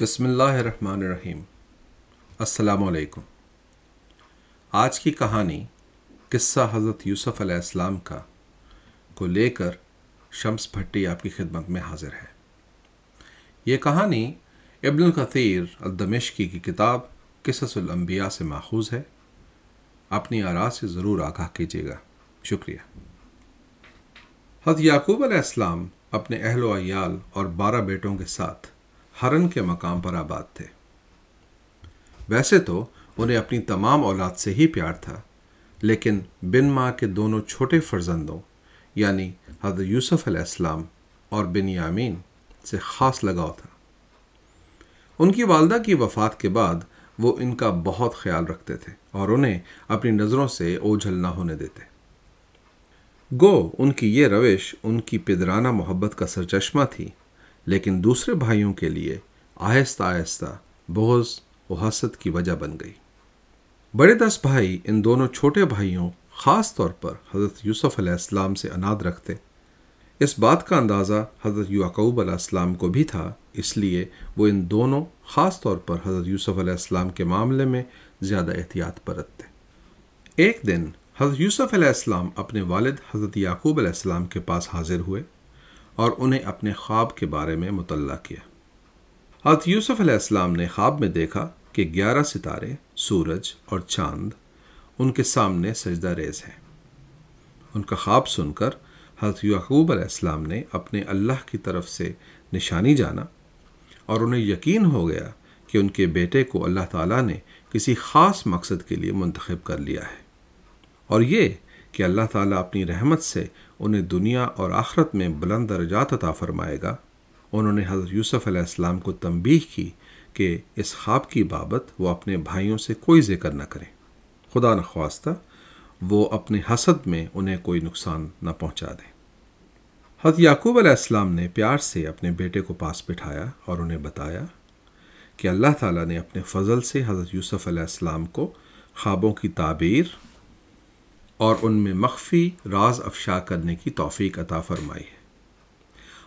بسم اللہ الرحمن الرحیم۔ السلام علیکم۔ آج کی کہانی قصہ حضرت یوسف علیہ السلام کا، کو لے کر شمس بھٹی آپ کی خدمت میں حاضر ہے۔ یہ کہانی ابن القطیر الدمشقی کی کتاب قصص الانبیاء سے ماخوذ ہے۔ اپنی آراز سے ضرور آگاہ کیجیے گا۔ شکریہ۔ حضرت یعقوب علیہ السلام اپنے اہل و عیال اور بارہ بیٹوں کے ساتھ ہرن کے مقام پر آباد تھے۔ ویسے تو انہیں اپنی تمام اولاد سے ہی پیار تھا، لیکن بن ماں کے دونوں چھوٹے فرزندوں یعنی حضرت یوسف علیہ السلام اور بن یامین سے خاص لگاؤ تھا۔ ان کی والدہ کی وفات کے بعد وہ ان کا بہت خیال رکھتے تھے اور انہیں اپنی نظروں سے اوجھل نہ ہونے دیتے۔ گو، ان کی یہ روش ان کی پدرانہ محبت کا سرچشمہ تھی۔ لیکن دوسرے بھائیوں کے لیے آہستہ آہستہ بغض و حسد کی وجہ بن گئی۔ بڑے دس بھائی ان دونوں چھوٹے بھائیوں خاص طور پر حضرت یوسف علیہ السلام سے اناد رکھتے۔ اس بات کا اندازہ حضرت یعقوب علیہ السلام کو بھی تھا، اس لیے وہ ان دونوں خاص طور پر حضرت یوسف علیہ السلام کے معاملے میں زیادہ احتیاط برتتے۔ ایک دن حضرت یوسف علیہ السلام اپنے والد حضرت یعقوب علیہ السلام کے پاس حاضر ہوئے۔ اور انہیں اپنے خواب کے بارے میں مطلع کیا۔ حضرت یوسف علیہ السلام نے خواب میں دیکھا کہ گیارہ ستارے، سورج اور چاند ان کے سامنے سجدہ ریز ہیں۔ ان کا خواب سن کر حضرت یعقوب علیہ السلام نے اپنے اللہ کی طرف سے نشانی جانا اور انہیں یقین ہو گیا کہ ان کے بیٹے کو اللہ تعالیٰ نے کسی خاص مقصد کے لیے منتخب کر لیا ہے۔ اور یہ کہ اللہ تعالیٰ اپنی رحمت سے انہیں دنیا اور آخرت میں بلند درجات عطا فرمائے گا۔ انہوں نے حضرت یوسف علیہ السلام کو تنبیہ کی کہ اس خواب کی بابت وہ اپنے بھائیوں سے کوئی ذکر نہ کریں خدا نخواستہ، وہ اپنے حسد میں انہیں کوئی نقصان نہ پہنچا دیں حضرت یعقوب علیہ السلام نے پیار سے اپنے بیٹے کو پاس بٹھایا اور انہیں بتایا کہ اللہ تعالیٰ نے اپنے فضل سے حضرت یوسف علیہ السلام کو خوابوں کی تعبیر اور ان میں مخفی راز افشا کرنے کی توفیق عطا فرمائی ہے۔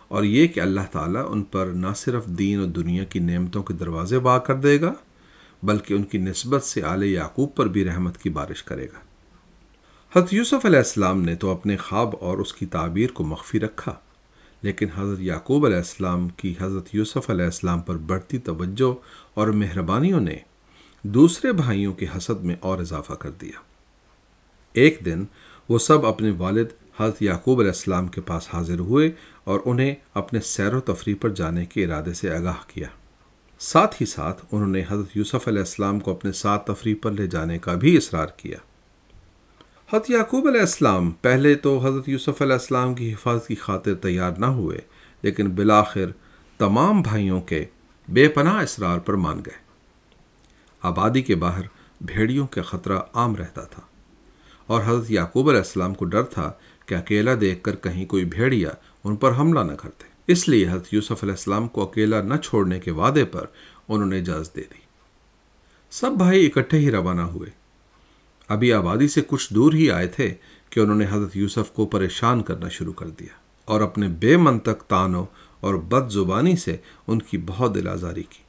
اور یہ کہ اللہ تعالیٰ ان پر نہ صرف دین اور دنیا کی نعمتوں کے دروازے وا کر دے گا، بلکہ ان کی نسبت سے آل یعقوب پر بھی رحمت کی بارش کرے گا۔ حضرت یوسف علیہ السلام نے تو اپنے خواب اور اس کی تعبیر کو مخفی رکھا، لیکن حضرت یعقوب علیہ السلام کی حضرت یوسف علیہ السلام پر بڑھتی توجہ اور مہربانیوں نے دوسرے بھائیوں کے حسد میں اور اضافہ کر دیا۔ ایک دن وہ سب اپنے والد حضرت یعقوب علیہ السلام کے پاس حاضر ہوئے اور انہیں اپنے سیر و تفریح پر جانے کے ارادے سے آگاہ کیا۔ ساتھ ہی ساتھ انہوں نے حضرت یوسف علیہ السلام کو اپنے ساتھ تفریح پر لے جانے کا بھی اصرار کیا۔ حضرت یعقوب علیہ السلام پہلے تو حضرت یوسف علیہ السلام کی حفاظت کی خاطر تیار نہ ہوئے، لیکن بالآخر تمام بھائیوں کے بے پناہ اصرار پر مان گئے۔ آبادی کے باہر بھیڑیوں کا خطرہ عام رہتا تھا۔ اور حضرت یعقوب علیہ السلام کو ڈر تھا کہ اکیلا دیکھ کر کہیں کوئی بھیڑیا ان پر حملہ نہ کرتے۔ اس لیے حضرت یوسف علیہ السلام کو اکیلا نہ چھوڑنے کے وعدے پر انہوں نے اجازت دے دی۔ سب بھائی اکٹھے ہی روانہ ہوئے۔ ابھی آبادی سے کچھ دور ہی آئے تھے کہ انہوں نے حضرت یوسف کو پریشان کرنا شروع کر دیا اور اپنے بے منطق تانوں اور بد زبانی سے ان کی بہت دل آزاری کی۔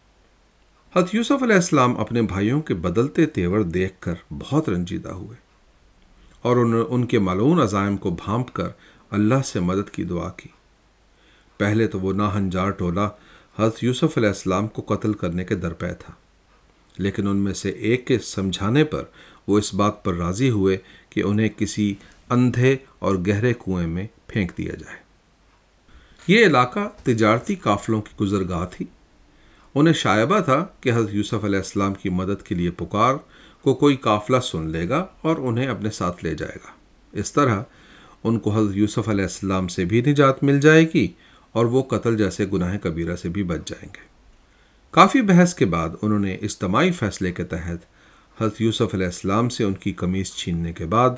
حضرت یوسف علیہ السلام اپنے بھائیوں کے بدلتے تیور دیکھ کر بہت رنجیدہ ہوئے۔ اور انہوں ان کے ملون عزائم کو بھانپ کر اللہ سے مدد کی دعا کی۔ پہلے تو وہ ناہنجار ٹولہ حضرت یوسف علیہ السلام کو قتل کرنے کے درپے تھا۔ لیکن ان میں سے ایک کے سمجھانے پر وہ اس بات پر راضی ہوئے کہ انہیں کسی اندھے اور گہرے کنویں میں پھینک دیا جائے۔ یہ علاقہ تجارتی قافلوں کی گزرگاہ تھی۔ انہیں شائبہ تھا کہ حضرت یوسف علیہ السلام کی مدد کے لیے پکار کو کوئی قافلہ سن لے گا اور انہیں اپنے ساتھ لے جائے گا۔ اس طرح ان کو حضرت یوسف علیہ السلام سے بھی نجات مل جائے گی اور وہ قتل جیسے گناہ کبیرہ سے بھی بچ جائیں گے۔ کافی بحث کے بعد انہوں نے اجتماعی فیصلے کے تحت حضرت یوسف علیہ السلام سے ان کی قمیض چھیننے کے بعد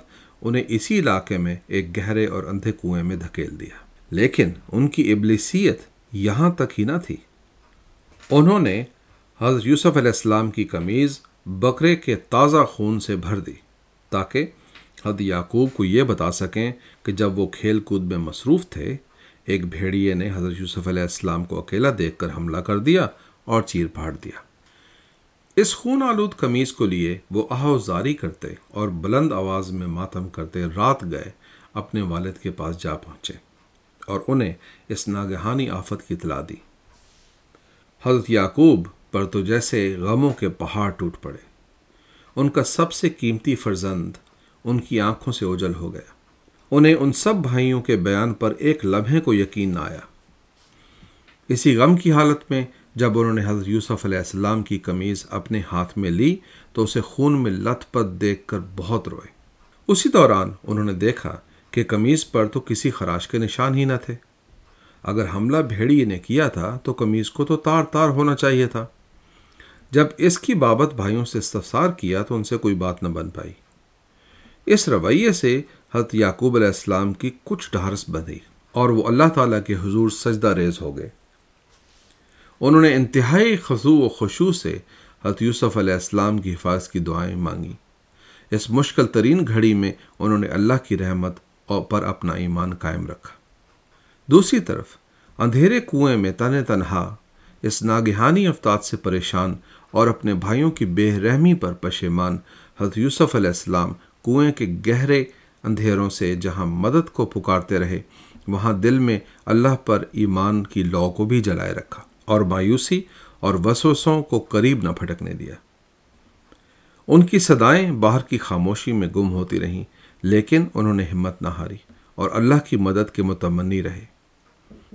انہیں اسی علاقے میں ایک گہرے اور اندھے کنویں میں دھکیل دیا۔ لیکن ان کی ابلیسیت یہاں تک ہی نہ تھی۔ انہوں نے حضرت یوسف علیہ السلام کی قمیض بکرے کے تازہ خون سے بھر دی تاکہ حد یعقوب کو یہ بتا سکیں کہ جب وہ کھیل کود میں مصروف تھے، ایک بھیڑیے نے حضرت یوسف علیہ السلام کو اکیلا دیکھ کر حملہ کر دیا اور چیر پھاڑ دیا۔ اس خون آلود قمیض کو لیے وہ آہوزاری کرتے اور بلند آواز میں ماتم کرتے رات گئے اپنے والد کے پاس جا پہنچے اور انہیں اس ناگہانی آفت کی اطلاع دی۔ حضرت یعقوب پر تو جیسے غموں کے پہاڑ ٹوٹ پڑے۔ ان کا سب سے قیمتی فرزند ان کی آنکھوں سے اوجل ہو گیا۔ انہیں ان سب بھائیوں کے بیان پر ایک لمحے کو یقین نہ آیا۔ اسی غم کی حالت میں جب انہوں نے حضرت یوسف علیہ السلام کی قمیض اپنے ہاتھ میں لی تو اسے خون میں لت پت دیکھ کر بہت روئے۔ اسی دوران انہوں نے دیکھا کہ قمیض پر تو کسی خراش کے نشان ہی نہ تھے۔ اگر حملہ بھیڑی نے کیا تھا تو قمیض کو تو تار تار ہونا چاہیے تھا۔ جب اس کی بابت بھائیوں سے استفسار کیا تو ان سے کوئی بات نہ بن پائی۔ اس رویے سے حضرت یعقوب علیہ السلام کی کچھ ڈھارس بندھی اور وہ اللہ تعالیٰ کے حضور سجدہ ریز ہو گئے۔ انہوں نے انتہائی خضو و خشوع سے حضرت یوسف علیہ السلام کی حفاظت کی دعائیں مانگی۔ اس مشکل ترین گھڑی میں انہوں نے اللہ کی رحمت پر اپنا ایمان قائم رکھا۔ دوسری طرف، اندھیرے کنویں میں تن تنہا، اس ناگہانی افطاد سے پریشان اور اپنے بھائیوں کی بے رحمی پر پشیمان، حضرت یوسف علیہ السلام کنویں کے گہرے اندھیروں سے جہاں مدد کو پکارتے رہے، وہاں دل میں اللہ پر ایمان کی لو کو بھی جلائے رکھا اور مایوسی اور وسوسوں کو قریب نہ پھٹکنے دیا۔ ان کی صدائیں باہر کی خاموشی میں گم ہوتی رہیں، لیکن انہوں نے ہمت نہ ہاری اور اللہ کی مدد کے متمنی رہے۔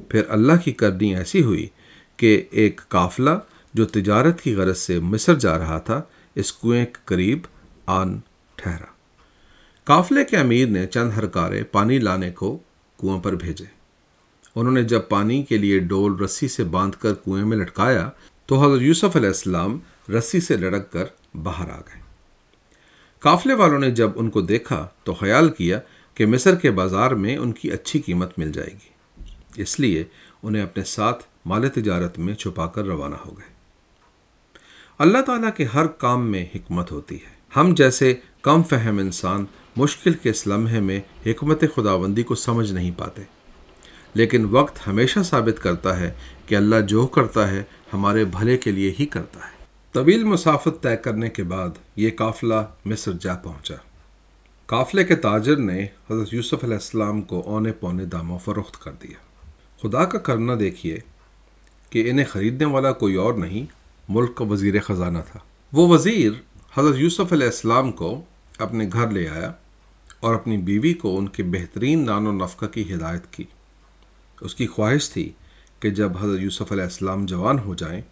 پھر اللہ کی کرنی ایسی ہوئی کہ ایک قافلہ جو تجارت کی غرض سے مصر جا رہا تھا، اس کنویں کے قریب آن ٹھہرا۔ قافلے کے امیر نے چند ہرکارے پانی لانے کو کنواں پر بھیجے۔ انہوں نے جب پانی کے لیے ڈول رسی سے باندھ کر کنویں میں لٹکایا، تو حضرت یوسف علیہ السلام رسی سے لڑک کر باہر آ گئے۔ قافلے والوں نے جب ان کو دیکھا، تو خیال کیا کہ مصر کے بازار میں ان کی اچھی قیمت مل جائے گی۔ اس لیے انہیں اپنے ساتھ مال تجارت میں چھپا کر روانہ ہو گئے۔ اللہ تعالیٰ کے ہر کام میں حکمت ہوتی ہے۔ ہم جیسے کم فہم انسان مشکل کے اس لمحے میں حکمت خداوندی کو سمجھ نہیں پاتے۔ لیکن وقت ہمیشہ ثابت کرتا ہے کہ اللہ جو کرتا ہے ہمارے بھلے کے لیے ہی کرتا ہے۔ طویل مسافت طے کرنے کے بعد یہ قافلہ مصر جا پہنچا۔ قافلے کے تاجر نے حضرت یوسف علیہ السلام کو اونے پونے داموں فروخت کر دیا۔ خدا کا کرنا دیکھیے کہ انہیں خریدنے والا کوئی اور نہیں، ملک کا وزیر خزانہ تھا۔ وہ وزیر حضرت یوسف علیہ السلام کو اپنے گھر لے آیا اور اپنی بیوی کو ان کے بہترین نان و نفقہ کی ہدایت کی۔ اس کی خواہش تھی کہ جب حضرت یوسف علیہ السلام جوان ہو جائیں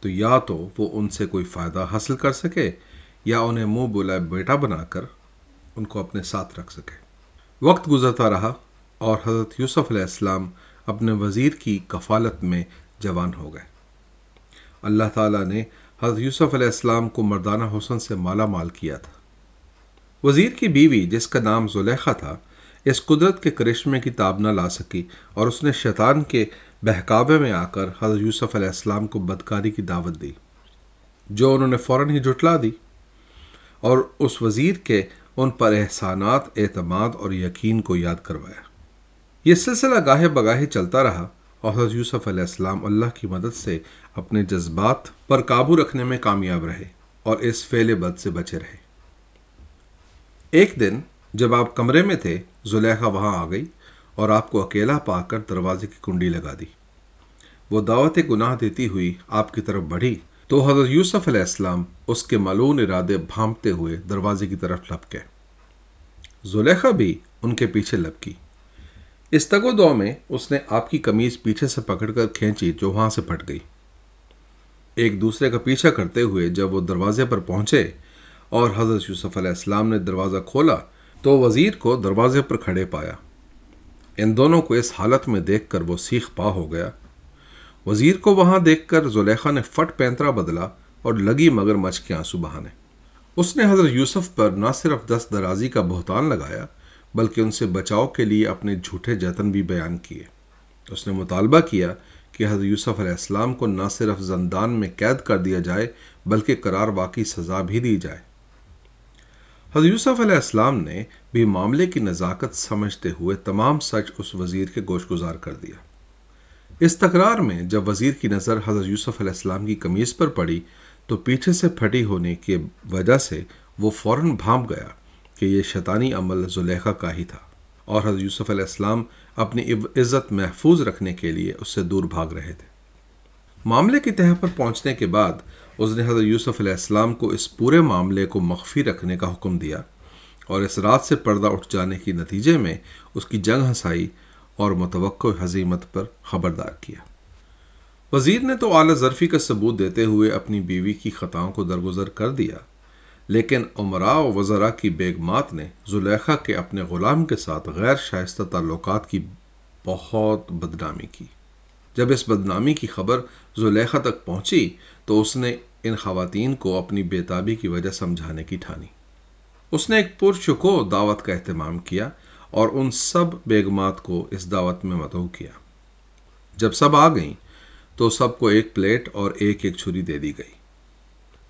تو یا تو وہ ان سے کوئی فائدہ حاصل کر سکے یا انہیں منہ بولا بیٹا بنا کر ان کو اپنے ساتھ رکھ سکے۔ وقت گزرتا رہا اور حضرت یوسف علیہ السلام اپنے وزیر کی کفالت میں جوان ہو گئے۔ اللہ تعالیٰ نے حضرت یوسف علیہ السلام کو مردانہ حسن سے مالا مال کیا تھا۔ وزیر کی بیوی، جس کا نام زلیخا تھا، اس قدرت کے کرشمے کی تاب نہ لا سکی اور اس نے شیطان کے بہکاوے میں آ کر حضرت یوسف علیہ السلام کو بدکاری کی دعوت دی، جو انہوں نے فوراً ہی جٹلا دی۔ اور اس وزیر کے ان پر احسانات، اعتماد اور یقین کو یاد کروایا۔ یہ سلسلہ گاہے بگاہے چلتا رہا اور حضرت یوسف علیہ السلام اللہ کی مدد سے اپنے جذبات پر قابو رکھنے میں کامیاب رہے اور اس فعل بد سے بچے رہے۔ ایک دن جب آپ کمرے میں تھے، زلیخا وہاں آ گئی اور آپ کو اکیلا پا کر دروازے کی کنڈی لگا دی۔ وہ دعوت گناہ دیتی ہوئی آپ کی طرف بڑھی تو حضرت یوسف علیہ السلام اس کے ملون ارادے بھامتے ہوئے دروازے کی طرف لپ گئے زلیخا بھی ان کے پیچھے لپ کی اس تگو دو میں اس نے آپ کی کمیز پیچھے سے پکڑ کر کھینچی جو وہاں سے پھٹ گئی۔ ایک دوسرے کا پیچھا کرتے ہوئے جب وہ دروازے پر پہنچے اور حضرت یوسف علیہ السلام نے دروازہ کھولا تو وزیر کو دروازے پر کھڑے پایا۔ ان دونوں کو اس حالت میں دیکھ کر وہ سیخ پا ہو گیا۔ وزیر کو وہاں دیکھ کر زلیخا نے فٹ پینترا بدلا اور لگی مگر مچ کے آنسو بہانے۔ اس نے حضرت یوسف پر نہ صرف دست درازی کا بہتان لگایا بلکہ ان سے بچاؤ کے لیے اپنے جھوٹے جتن بھی بیان کیے۔ اس نے مطالبہ کیا کہ حضرت یوسف علیہ السلام کو نہ صرف زندان میں قید کر دیا جائے، بلکہ قرار واقعی سزا بھی دی جائے۔ حضرت یوسف علیہ السلام نے بھی معاملے کی نزاکت سمجھتے ہوئے تمام سچ اس وزیر کے گوش گزار کر دیا۔ اس تکرار میں جب وزیر کی نظر حضرت یوسف علیہ السلام کی قمیض پر پڑی، تو پیچھے سے پھٹی ہونے کی وجہ سے وہ فوراً بھانپ گیا۔ کہ یہ شیطانی عمل زلیخا کا ہی تھا۔ اور حضرت یوسف علیہ السلام اپنی عزت محفوظ رکھنے کے لیے اس سے دور بھاگ رہے تھے۔ معاملے کی تہ پر پہنچنے کے بعد اس نے حضرت یوسف علیہ السلام کو اس پورے معاملے کو مخفی رکھنے کا حکم دیا اور اس رات سے پردہ اٹھ جانے کی نتیجے میں اس کی جنگ ہنسائی اور متوقع حضیمت پر خبردار کیا۔ وزیر نے تو اعلی ظرفی کا ثبوت دیتے ہوئے اپنی بیوی کی خطاؤں کو درگزر کر دیا۔ لیکن عمراء و وزراء کی بیگمات نے زلیخا کے اپنے غلام کے ساتھ غیر شائستہ تعلقات کی بہت بدنامی کی۔ جب اس بدنامی کی خبر زلیخا تک پہنچی تو اس نے ان خواتین کو اپنی بیتابی کی وجہ سمجھانے کی ٹھانی۔ اس نے ایک پرشکو دعوت کا اہتمام کیا اور ان سب بیگمات کو اس دعوت میں مدعو کیا۔ جب سب آ گئیں تو سب کو ایک پلیٹ اور ایک ایک چھری دے دی گئی۔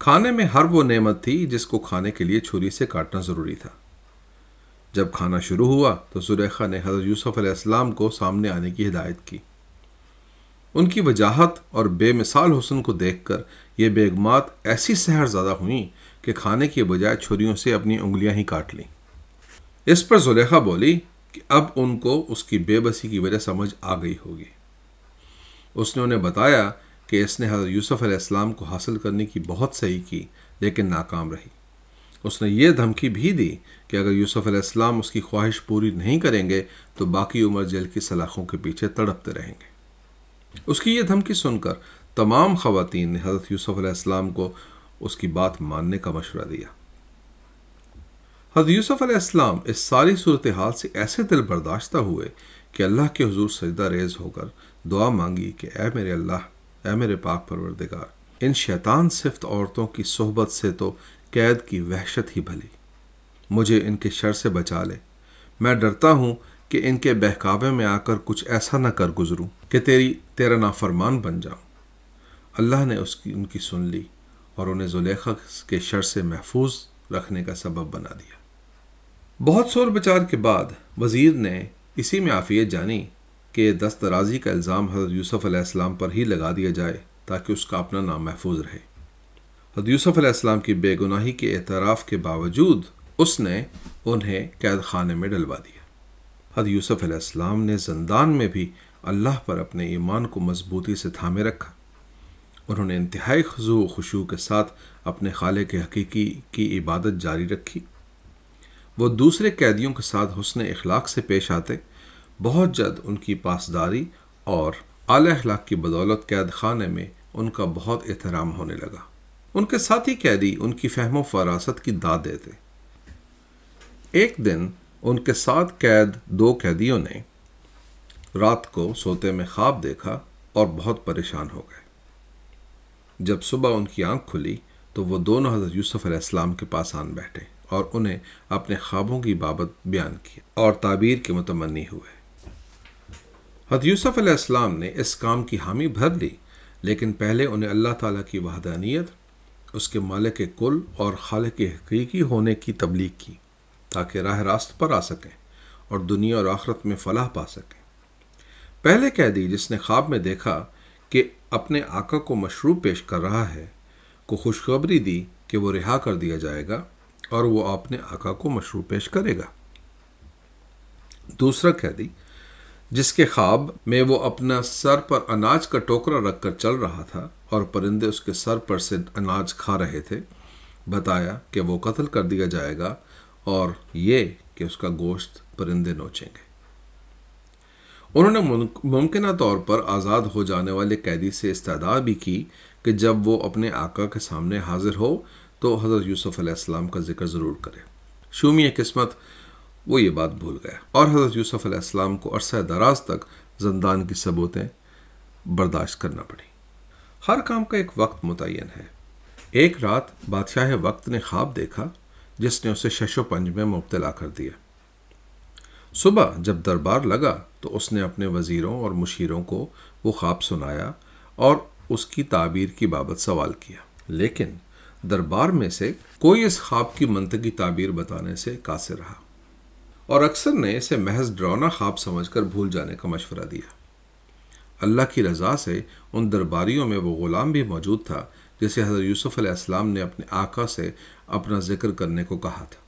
کھانے میں ہر وہ نعمت تھی جس کو کھانے کے لیے چھری سے کاٹنا ضروری تھا۔ جب کھانا شروع ہوا تو زریخا نے حضرت یوسف علیہ السلام کو سامنے آنے کی ہدایت کی۔ ان کی وجاہت اور بے مثال حسن کو دیکھ کر یہ بیگمات ایسی سحر زیادہ ہوئیں کہ کھانے کے بجائے چھریوں سے اپنی انگلیاں ہی کاٹ لیں۔ اس پر زلیخا بولی کہ اب ان کو اس کی بے بسی کی وجہ سمجھ آ گئی ہوگی۔ اس نے انہیں بتایا کہ اس نے حضرت یوسف علیہ السلام کو حاصل کرنے کی بہت صحیح کی، لیکن ناکام رہی۔ اس نے یہ دھمکی بھی دی کہ اگر یوسف علیہ السلام اس کی خواہش پوری نہیں کریں گے، تو باقی عمر جیل کی سلاخوں کے پیچھے تڑپتے رہیں گے۔ اس کی یہ دھمکی سن کر تمام خواتین نے حضرت یوسف علیہ السلام کو اس کی بات ماننے کا مشورہ دیا۔ حضرت یوسف علیہ السلام اس ساری صورتحال سے ایسے دل برداشتہ ہوئے کہ اللہ کے حضور سجدہ ریز ہو کر دعا مانگی کہ اے میرے اللہ اے میرے پاک پروردگار، ان شیطان صفت عورتوں کی صحبت سے تو قید کی وحشت ہی بھلی۔ مجھے ان کے شر سے بچا لے۔ میں ڈرتا ہوں کہ ان کے بہکاوے میں آ کر کچھ ایسا نہ کر گزروں کہ تیری، تیرا نافرمان بن جاؤں۔ اللہ نے اس کی، ان کی سن لی اور انہیں زلیخا کے شر سے محفوظ رکھنے کا سبب بنا دیا۔ بہت سور بچار کے بعد وزیر نے اسی میں عافیت جانی۔ کہ دسترازی کا الزام حضرت یوسف علیہ السلام پر ہی لگا دیا جائے تاکہ اس کا اپنا نام محفوظ رہے۔ حضرت یوسف علیہ السلام کی بے گناہی کے اعتراف کے باوجود اس نے انہیں قید خانے میں ڈلوا دیا۔ حضرت یوسف علیہ السلام نے زندان میں بھی اللہ پر اپنے ایمان کو مضبوطی سے تھامے رکھا۔ انہوں نے انتہائی خضو و خشوع کے ساتھ اپنے خالے کے حقیقی کی عبادت جاری رکھی۔ وہ دوسرے قیدیوں کے ساتھ حسن اخلاق سے پیش آتے بہت جلد ان کی پاسداری اور اعلی اخلاق کی بدولت قید خانے میں ان کا بہت احترام ہونے لگا۔ ان کے ساتھی قیدی ان کی فہم و فراست کی داد دیتے۔ ایک دن ان کے ساتھ قید دو قیدیوں نے رات کو سوتے میں خواب دیکھا اور بہت پریشان ہو گئے۔ جب صبح ان کی آنکھ کھلی تو وہ دونوں حضرت یوسف علیہ السلام کے پاس آن بیٹھے اور انہیں اپنے خوابوں کی بابت بیان کی اور تعبیر کے متمنی ہوئے۔ حضرت یوسف علیہ السلام نے اس کام کی حامی بھر لی، لیکن پہلے انہیں اللہ تعالیٰ کی وحدانیت، اس کے مالک کل اور خالق حقیقی ہونے کی تبلیغ کی تاکہ راہ راست پر آ سکیں اور دنیا اور آخرت میں فلاح پا سکیں۔ پہلے قیدی جس نے خواب میں دیکھا کہ اپنے آقا کو مشروب پیش کر رہا ہے، کو خوشخبری دی کہ وہ رہا کر دیا جائے گا اور وہ اپنے آقا کو مشروب پیش کرے گا۔ دوسرا قیدی جس کے خواب میں وہ اپنا سر پر اناج کا ٹوکرا رکھ کر چل رہا تھا اور پرندے اس کے سر پر سے اناج کھا رہے تھے، بتایا کہ وہ قتل کر دیا جائے گا اور یہ کہ اس کا گوشت پرندے نوچیں گے۔ انہوں نے ممکنہ طور پر آزاد ہو جانے والے قیدی سے استعدا بھی کی کہ جب وہ اپنے آقا کے سامنے حاضر ہو تو حضرت یوسف علیہ السلام کا ذکر ضرور کرے۔ شومی قسمت وہ یہ بات بھول گیا۔ اور حضرت یوسف علیہ السلام کو عرصہ دراز تک زندان کی ثبوتیں برداشت کرنا پڑی۔ ہر کام کا ایک وقت متعین ہے۔ ایک رات بادشاہ وقت نے خواب دیکھا، جس نے اسے شش و پنج میں مبتلا کر دیا۔ صبح جب دربار لگا تو اس نے اپنے وزیروں اور مشیروں کو وہ خواب سنایا اور اس کی تعبیر کی بابت سوال کیا۔ لیکن دربار میں سے کوئی اس خواب کی منطقی تعبیر بتانے سے قاصر رہا۔ اور اکثر نے اسے محض ڈرونا خواب سمجھ کر بھول جانے کا مشورہ دیا۔ اللہ کی رضا سے ان درباریوں میں وہ غلام بھی موجود تھا جسے حضرت یوسف علیہ السلام نے اپنے آقا سے اپنا ذکر کرنے کو کہا تھا۔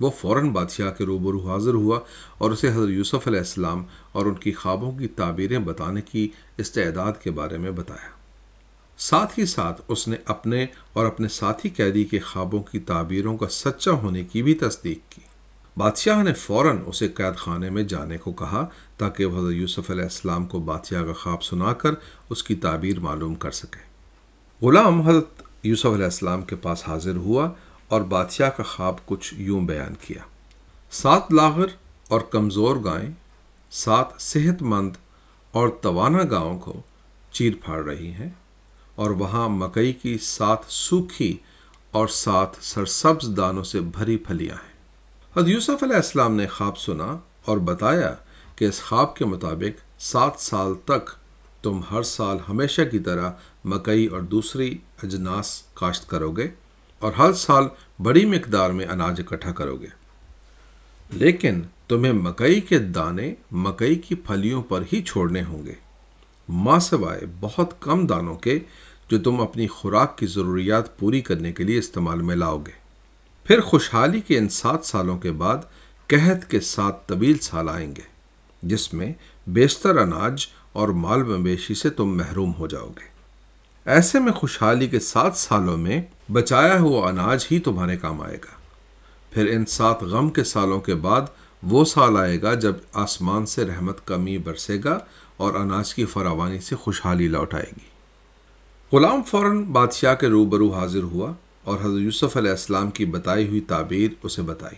وہ فوراً بادشاہ کے روبرو حاضر ہوا اور اسے حضرت یوسف علیہ السلام اور ان کی خوابوں کی تعبیریں بتانے کی استعداد کے بارے میں بتایا۔ ساتھ ہی ساتھ اس نے اپنے اور اپنے ساتھی قیدی کے خوابوں کی تعبیروں کا سچا ہونے کی بھی تصدیق کی۔ بادشاہ نے فوراً اسے قید خانے میں جانے کو کہا تاکہ وہ حضرت یوسف علیہ السلام کو بادشاہ کا خواب سنا کر اس کی تعبیر معلوم کر سکے۔ غلام حضرت یوسف علیہ السلام کے پاس حاضر ہوا اور بادشاہ کا خواب کچھ یوں بیان کیا۔ سات لاغر اور کمزور گائیں، سات صحت مند اور توانا گاؤں کو چیر پھاڑ رہی ہیں اور وہاں مکئی کی سات سوکھی اور سات سرسبز دانوں سے بھری پھلیاں ہیں۔ حضرت یوسف علیہ السلام نے خواب سنا اور بتایا کہ اس خواب کے مطابق سات سال تک تم ہر سال ہمیشہ کی طرح مکئی اور دوسری اجناس کاشت کرو گے اور ہر سال بڑی مقدار میں اناج اکٹھا کرو گے۔ لیکن تمہیں مکئی کے دانے مکئی کی پھلیوں پر ہی چھوڑنے ہوں گے۔ ماں سوائے بہت کم دانوں کے جو تم اپنی خوراک کی ضروریات پوری کرنے کے لیے استعمال میں لاؤ گے۔ پھر خوشحالی کے ان سات سالوں کے بعد قحط کے سات طویل سال آئیں گے، جس میں بیشتر اناج اور مال مویشی سے تم محروم ہو جاؤ گے۔ ایسے میں خوشحالی کے سات سالوں میں بچایا ہوا اناج ہی تمہارے کام آئے گا۔ پھر ان سات غم کے سالوں کے بعد وہ سال آئے گا جب آسمان سے رحمت کمی برسے گا اور اناج کی فراوانی سے خوشحالی لوٹ آئے گی۔ غلام فوراً بادشاہ کے روبرو حاضر ہوا۔ اور حضرت یوسف علیہ السلام کی بتائی ہوئی تعبیر اسے بتائی۔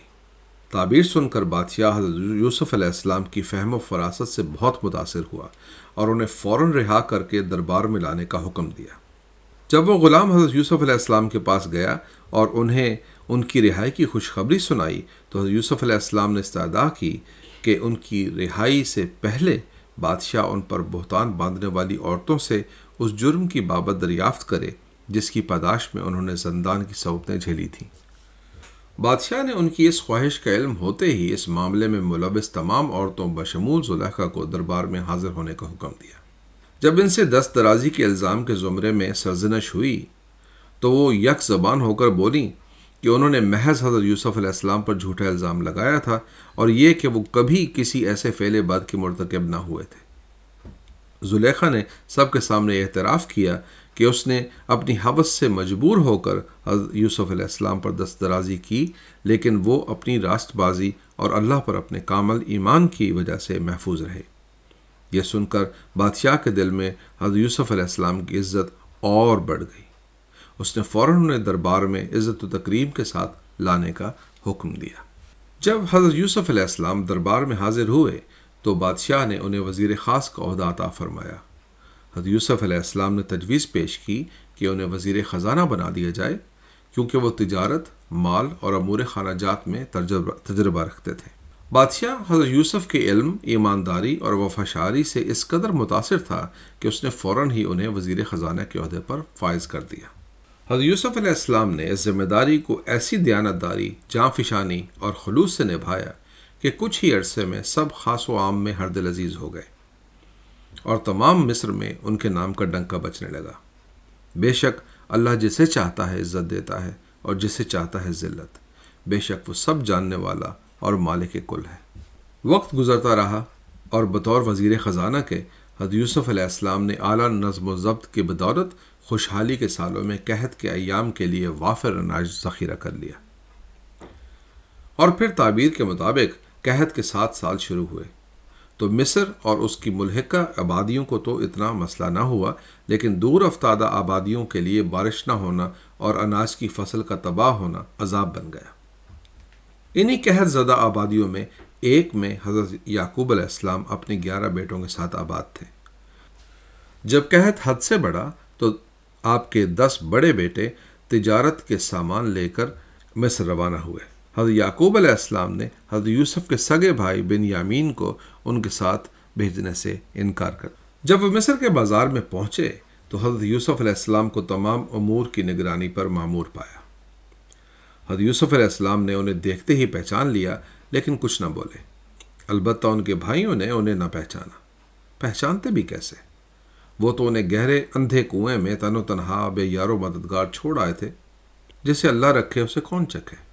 تعبیر سن کر بادشاہ حضرت یوسف علیہ السلام کی فہم و فراست سے بہت متاثر ہوا اور انہیں فوراً رہا کر کے دربار میں لانے کا حکم دیا۔ جب وہ غلام حضرت یوسف علیہ السلام کے پاس گیا اور انہیں ان کی رہائی کی خوشخبری سنائی تو حضرت یوسف علیہ السلام نے استعدا کی کہ ان کی رہائی سے پہلے بادشاہ ان پر بہتان باندھنے والی عورتوں سے اس جرم کی بابت دریافت کرے جس کی پاداش میں انہوں نے زندان کی صوتیں جھیلی تھیں۔ بادشاہ نے ان کی اس خواہش کا علم ہوتے ہی اس معاملے میں ملوث تمام عورتوں بشمول زلیخا کو دربار میں حاضر ہونے کا حکم دیا۔ جب ان سے دست درازی کے الزام کے زمرے میں سرزنش ہوئی، تو وہ یک زبان ہو کر بولی کہ انہوں نے محض حضرت یوسف علیہ السلام پر جھوٹا الزام لگایا تھا اور یہ کہ وہ کبھی کسی ایسے فعل بد کے مرتکب نہ ہوئے تھے۔ زلیخا نے سب کے سامنے اعتراف کیا کہ اس نے اپنی حوث سے مجبور ہو کر حضرت یوسف علیہ السلام پر دسترازی کی، لیکن وہ اپنی راست بازی اور اللہ پر اپنے کامل ایمان کی وجہ سے محفوظ رہے۔ یہ سن کر بادشاہ کے دل میں حضرت یوسف علیہ السلام کی عزت اور بڑھ گئی۔ اس نے فوراً انہیں دربار میں عزت و تقریب کے ساتھ لانے کا حکم دیا۔ جب حضرت یوسف علیہ السلام دربار میں حاضر ہوئے تو بادشاہ نے انہیں وزیر خاص کا عہدہ عطا فرمایا۔ حضرت یوسف علیہ السلام نے تجویز پیش کی کہ انہیں وزیر خزانہ بنا دیا جائے، کیونکہ وہ تجارت، مال اور امور خانہ جات میں تجربہ رکھتے تھے۔ بادشاہ حضرت یوسف کے علم، ایمانداری اور وفاشاری سے اس قدر متاثر تھا کہ اس نے فوراً ہی انہیں وزیر خزانہ کے عہدے پر فائز کر دیا۔ حضرت یوسف علیہ السلام نے اس ذمہ داری کو ایسی دیانت داری جاں فشانی اور خلوص سے نبھایا کہ کچھ ہی عرصے میں سب خاص و عام میں ہر دل عزیز ہو گئے۔ اور تمام مصر میں ان کے نام کا ڈنکا بچنے لگا۔ بے شک اللہ جسے چاہتا ہے عزت دیتا ہے اور جسے چاہتا ہے ذلت۔ بے شک وہ سب جاننے والا اور مالک کل ہے۔ وقت گزرتا رہا اور بطور وزیر خزانہ کے حد یوسف علیہ السلام نے اعلیٰ نظم و ضبط کی بدولت خوشحالی کے سالوں میں قحط کے ایام کے لیے وافر اناج ذخیرہ کر لیا۔ اور پھر تعبیر کے مطابق قحط کے سات سال شروع ہوئے۔ تو مصر اور اس کی ملحقہ آبادیوں کو تو اتنا مسئلہ نہ ہوا، لیکن دور افتادہ آبادیوں کے لیے بارش نہ ہونا اور اناج کی فصل کا تباہ ہونا عذاب بن گیا۔ انہی قحط زدہ آبادیوں میں ایک میں حضرت یعقوب علیہ السلام اپنے گیارہ بیٹوں کے ساتھ آباد تھے۔ جب قحط حد سے بڑا تو آپ کے دس بڑے بیٹے تجارت کے سامان لے کر مصر روانہ ہوئے۔ حضرت یعقوب علیہ السلام نے حضرت یوسف کے سگے بھائی بن یامین کو ان کے ساتھ بھیجنے سے انکار کر جب وہ مصر کے بازار میں پہنچے تو حضرت یوسف علیہ السلام کو تمام امور کی نگرانی پر معمور پایا۔ حضرت یوسف علیہ السلام نے انہیں دیکھتے ہی پہچان لیا، لیکن کچھ نہ بولے۔ البتہ ان کے بھائیوں نے انہیں نہ پہچانا۔ پہچانتے بھی کیسے؟ وہ تو انہیں گہرے اندھے کنویں میں تن و تنہا بے یار و مددگار چھوڑ آئے تھے، جسے اللہ رکھے اسے کون چکھے؟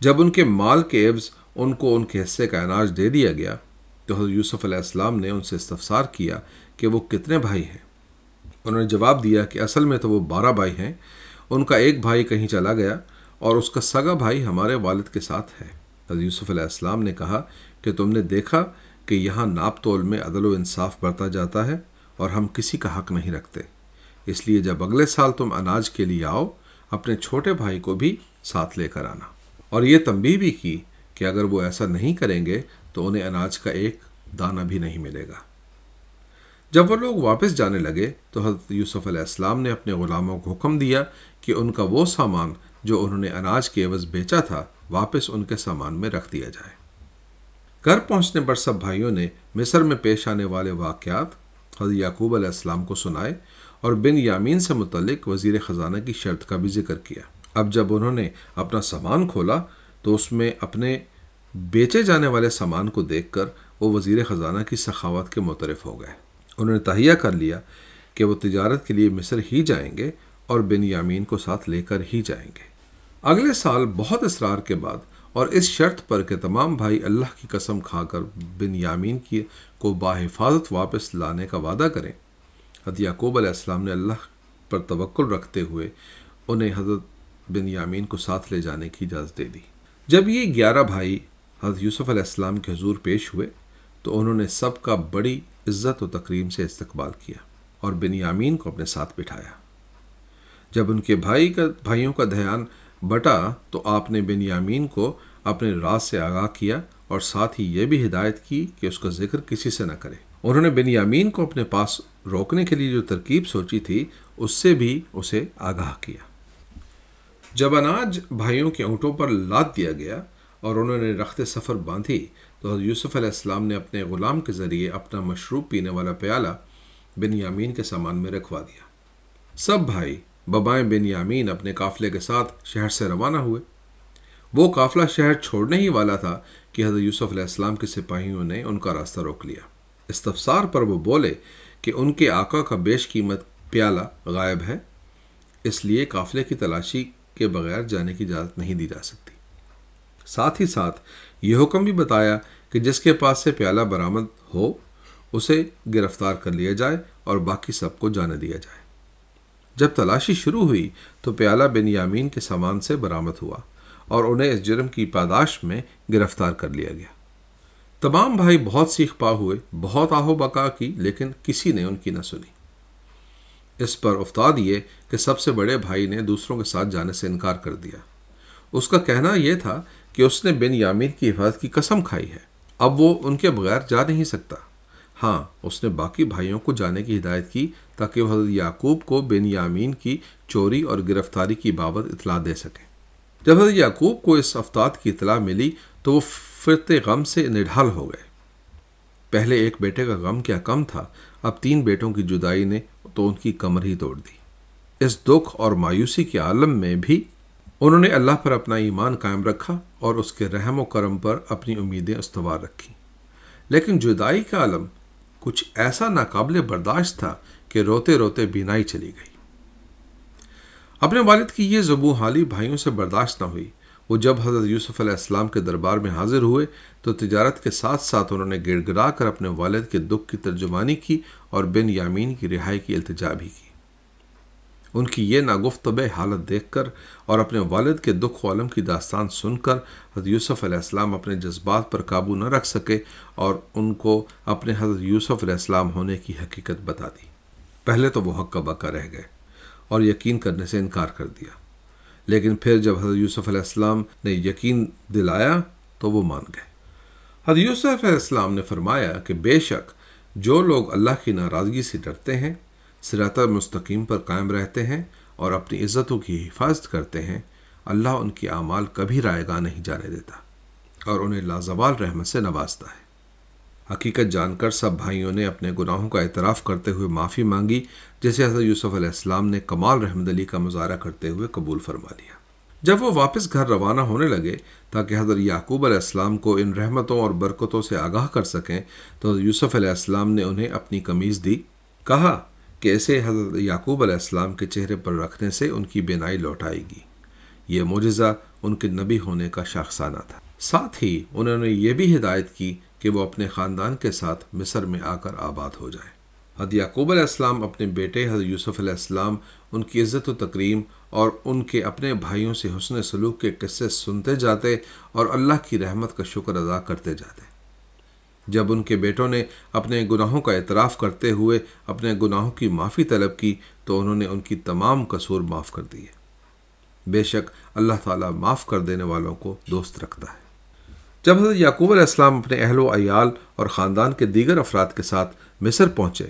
جب ان کے مال کے عوض ان کو ان کے حصے کا اناج دے دیا گیا تو حضرت یوسف علیہ السلام نے ان سے استفسار کیا کہ وہ کتنے بھائی ہیں۔ انہوں نے جواب دیا کہ اصل میں تو وہ بارہ بھائی ہیں۔ ان کا ایک بھائی کہیں چلا گیا اور اس کا سگا بھائی ہمارے والد کے ساتھ ہے۔ حضرت یوسف علیہ السلام نے کہا کہ تم نے دیکھا کہ یہاں ناپ تول میں عدل و انصاف بڑھتا جاتا ہے اور ہم کسی کا حق نہیں رکھتے۔ اس لیے جب اگلے سال تم اناج کے لیے آؤ، اپنے چھوٹے بھائی کو بھی ساتھ لے کر آنا۔ اور یہ تنبیہ بھی کی کہ اگر وہ ایسا نہیں کریں گے تو انہیں اناج کا ایک دانہ بھی نہیں ملے گا۔ جب وہ لوگ واپس جانے لگے تو حضرت یوسف علیہ السلام نے اپنے غلاموں کو حکم دیا کہ ان کا وہ سامان جو انہوں نے اناج کے عوض بیچا تھا واپس ان کے سامان میں رکھ دیا جائے۔ گھر پہنچنے پر سب بھائیوں نے مصر میں پیش آنے والے واقعات حضرت یعقوب علیہ السلام کو سنائے اور بن یامین سے متعلق وزیر خزانہ کی شرط کا بھی ذکر کیا۔ اب جب انہوں نے اپنا سامان کھولا تو اس میں اپنے بیچے جانے والے سامان کو دیکھ کر وہ وزیر خزانہ کی سخاوت کے مترف ہو گئے۔ انہوں نے تہیہ کر لیا کہ وہ تجارت کے لیے مصر ہی جائیں گے اور بن یامین کو ساتھ لے کر ہی جائیں گے۔ اگلے سال بہت اصرار کے بعد اور اس شرط پر کہ تمام بھائی اللہ کی قسم کھا کر بن یامین کی کو باحفاظت واپس لانے کا وعدہ کریں۔ حضرت یعقوب علیہ السلام نے اللہ پر توقل رکھتے ہوئے انہیں حضرت بن یامین کو ساتھ لے جانے کی اجازت دے دی۔ جب یہ گیارہ بھائی حضرت یوسف علیہ السلام کے حضور پیش ہوئے، تو انہوں نے سب کا بڑی عزت و تقریم سے استقبال کیا اور بن یامین کو اپنے ساتھ بٹھایا۔ جب ان کے بھائی کا بھائیوں کا دھیان بٹا، تو آپ نے بن یامین کو اپنے راز سے آگاہ کیا اور ساتھ ہی یہ بھی ہدایت کی کہ اس کا ذکر کسی سے نہ کرے۔ انہوں نے بن یامین کو اپنے پاس روکنے کے لیے جو ترکیب سوچی تھی، اس سے بھی اسے آگاہ کیا۔ جب اناج بھائیوں کے اونٹوں پر لاد دیا گیا اور انہوں نے رخت سفر باندھی، تو حضرت یوسف علیہ السلام نے اپنے غلام کے ذریعے اپنا مشروب پینے والا پیالہ بن یامین کے سامان میں رکھوا دیا۔ سب بھائی، ببائیں بن یامین اپنے قافلے کے ساتھ شہر سے روانہ ہوئے۔ وہ قافلہ شہر چھوڑنے ہی والا تھا کہ حضرت یوسف علیہ السلام کے سپاہیوں نے ان کا راستہ روک لیا۔ استفسار پر وہ بولے کہ ان کے آقا کا بیش قیمت پیالہ غائب ہے، اس لیے قافلے کی تلاشی کے بغیر جانے کی اجازت نہیں دی جا سکتی۔ ساتھ ہی ساتھ یہ حکم بھی بتایا کہ جس کے پاس سے پیالہ برآمد ہو، اسے گرفتار کر لیا جائے اور باقی سب کو جانے دیا جائے۔ جب تلاشی شروع ہوئی تو پیالہ بن یامین کے سامان سے برآمد ہوا اور انہیں اس جرم کی پاداش میں گرفتار کر لیا گیا۔ تمام بھائی بہت سیکھ پا ہوئے، بہت آہو بقا کی، لیکن کسی نے ان کی نہ سنی۔ اس پر افتاد یہ کہ سب سے بڑے بھائی نے دوسروں کے ساتھ جانے سے انکار کر دیا۔ اس کا کہنا یہ تھا کہ اس نے بن یامین کی حفاظت کی قسم کھائی ہے۔ اب وہ ان کے بغیر جا نہیں سکتا۔ ہاں اس نے باقی بھائیوں کو جانے کی ہدایت کی تاکہ وہ حضرت یعقوب کو بن یامین کی چوری اور گرفتاری کی بابت اطلاع دے سکیں۔ جب حضرت یعقوب کو اس افطاد کی اطلاع ملی تو وہ فرت غم سے نڈھال ہو گئے۔ پہلے ایک بیٹے کا غم کیا کم تھا، اب تین بیٹوں کی جدائی نے تو ان کی کمر ہی توڑ دی۔ اس دکھ اور مایوسی کے عالم میں بھی انہوں نے اللہ پر اپنا ایمان قائم رکھا اور اس کے رحم و کرم پر اپنی امیدیں استوار رکھی لیکن جدائی کا عالم کچھ ایسا ناقابل برداشت تھا کہ روتے روتے بینائی چلی گئی۔ اپنے والد کی یہ زبو حالی بھائیوں سے برداشت نہ ہوئی۔ وہ جب حضرت یوسف علیہ السلام کے دربار میں حاضر ہوئے تو تجارت کے ساتھ ساتھ انہوں نے گڑ گڑا کر اپنے والد کے دکھ کی ترجمانی کی اور بن یامین کی رہائی کی التجا بھی کی۔ ان کی یہ ناگفتب حالت دیکھ کر اور اپنے والد کے دکھ و علم کی داستان سن کر حضرت یوسف علیہ السلام اپنے جذبات پر قابو نہ رکھ سکے اور ان کو اپنے حضرت یوسف علیہ السلام ہونے کی حقیقت بتا دی۔ پہلے تو وہ حق کا بکا رہ گئے اور یقین کرنے سے انکار کر دیا۔ لیکن پھر جب حضرت یوسف علیہ السلام نے یقین دلایا تو وہ مان گئے۔ حضرت یوسف علیہ السلام نے فرمایا کہ بے شک جو لوگ اللہ کی ناراضگی سے ڈرتے ہیں سرات مستقیم پر قائم رہتے ہیں اور اپنی عزتوں کی حفاظت کرتے ہیں، اللہ ان کی اعمال کبھی رائے گاہ نہیں جانے دیتا اور انہیں لازوال رحمت سے نوازتا ہے۔ حقیقت جان کر سب بھائیوں نے اپنے گناہوں کا اعتراف کرتے ہوئے معافی مانگی، جیسے حضرت یوسف علیہ السلام نے کمال رحمد علی کا مظاہرہ کرتے ہوئے قبول فرما لیا۔ جب وہ واپس گھر روانہ ہونے لگے، تاکہ حضرت یعقوب علیہ السلام کو ان رحمتوں اور برکتوں سے آگاہ کر سکیں، تو یوسف علیہ السلام نے انہیں اپنی قمیض دی، کہا کہ اسے حضرت یعقوب علیہ السلام کے چہرے پر رکھنے سے ان کی بینائی لوٹ آئے گی۔ یہ معجزہ ان کے نبی ہونے کا شاخسانہ تھا۔ ساتھ ہی انہوں نے یہ بھی ہدایت کی کہ وہ اپنے خاندان کے ساتھ مصر میں آ کر آباد ہو جائیں۔ حضرت یعقوب علیہ السلام اپنے بیٹے حضرت یوسف علیہ السلام، ان کی عزت و تکریم اور ان کے اپنے بھائیوں سے حسن سلوک کے قصے سنتے جاتے اور اللہ کی رحمت کا شکر ادا کرتے جاتے۔ جب ان کے بیٹوں نے اپنے گناہوں کا اعتراف کرتے ہوئے اپنے گناہوں کی معافی طلب کی، تو انہوں نے ان کی تمام قصور معاف کر دیے۔ بے شک اللہ تعالیٰ معاف کر دینے والوں کو دوست رکھتا ہے۔ جب حضرت یعقوب علیہ السلام اپنے اہل و عیال اور خاندان کے دیگر افراد کے ساتھ مصر پہنچے،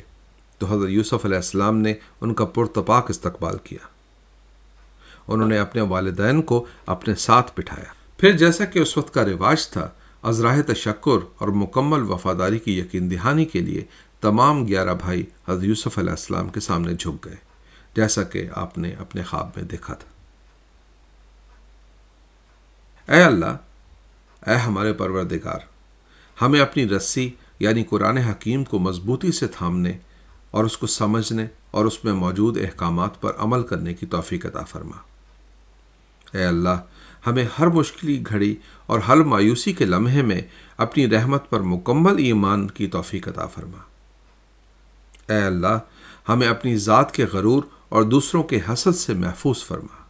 تو حضرت یوسف علیہ السلام نے ان کا پرتپاک استقبال کیا۔ انہوں نے اپنے والدین کو اپنے ساتھ بٹھایا۔ پھر جیسا کہ اس وقت کا رواج تھا ازراہ تشکر اور مکمل وفاداری کی یقین دہانی کے لیے تمام گیارہ بھائی حضرت یوسف علیہ السلام کے سامنے جھک گئے، جیسا کہ آپ نے اپنے خواب میں دیکھا تھا۔ اے اللہ اے ہمارے پروردگار، ہمیں اپنی رسی یعنی قرآن حکیم کو مضبوطی سے تھامنے اور اس کو سمجھنے اور اس میں موجود احکامات پر عمل کرنے کی توفیق عطا فرما۔ اے اللہ، ہمیں ہر مشکلی گھڑی اور ہر مایوسی کے لمحے میں اپنی رحمت پر مکمل ایمان کی توفیق عطا فرما۔ اے اللہ، ہمیں اپنی ذات کے غرور اور دوسروں کے حسد سے محفوظ فرما۔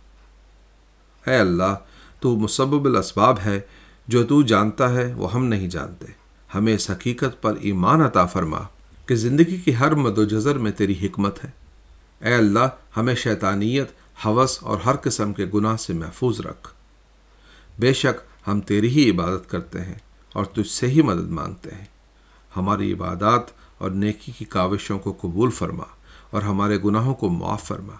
اے اللہ، تو مسبب الاسباب ہے جو تو جانتا ہے، وہ ہم نہیں جانتے۔ ہمیں اس حقیقت پر ایمان عطا فرما کہ زندگی کی ہر مد و جذر میں تیری حکمت ہے۔ اے اللہ، ہمیں شیطانیت، حوث اور ہر قسم کے گناہ سے محفوظ رکھ۔ بے شک ہم تیری ہی عبادت کرتے ہیں اور تجھ سے ہی مدد مانگتے ہیں۔ ہماری عبادات اور نیکی کی کاوشوں کو قبول فرما اور ہمارے گناہوں کو معاف فرما۔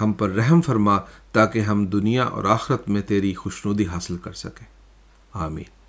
ہم پر رحم فرما تاکہ ہم دنیا اور آخرت میں تیری خوشنودی حاصل کر سکیں۔ آمین۔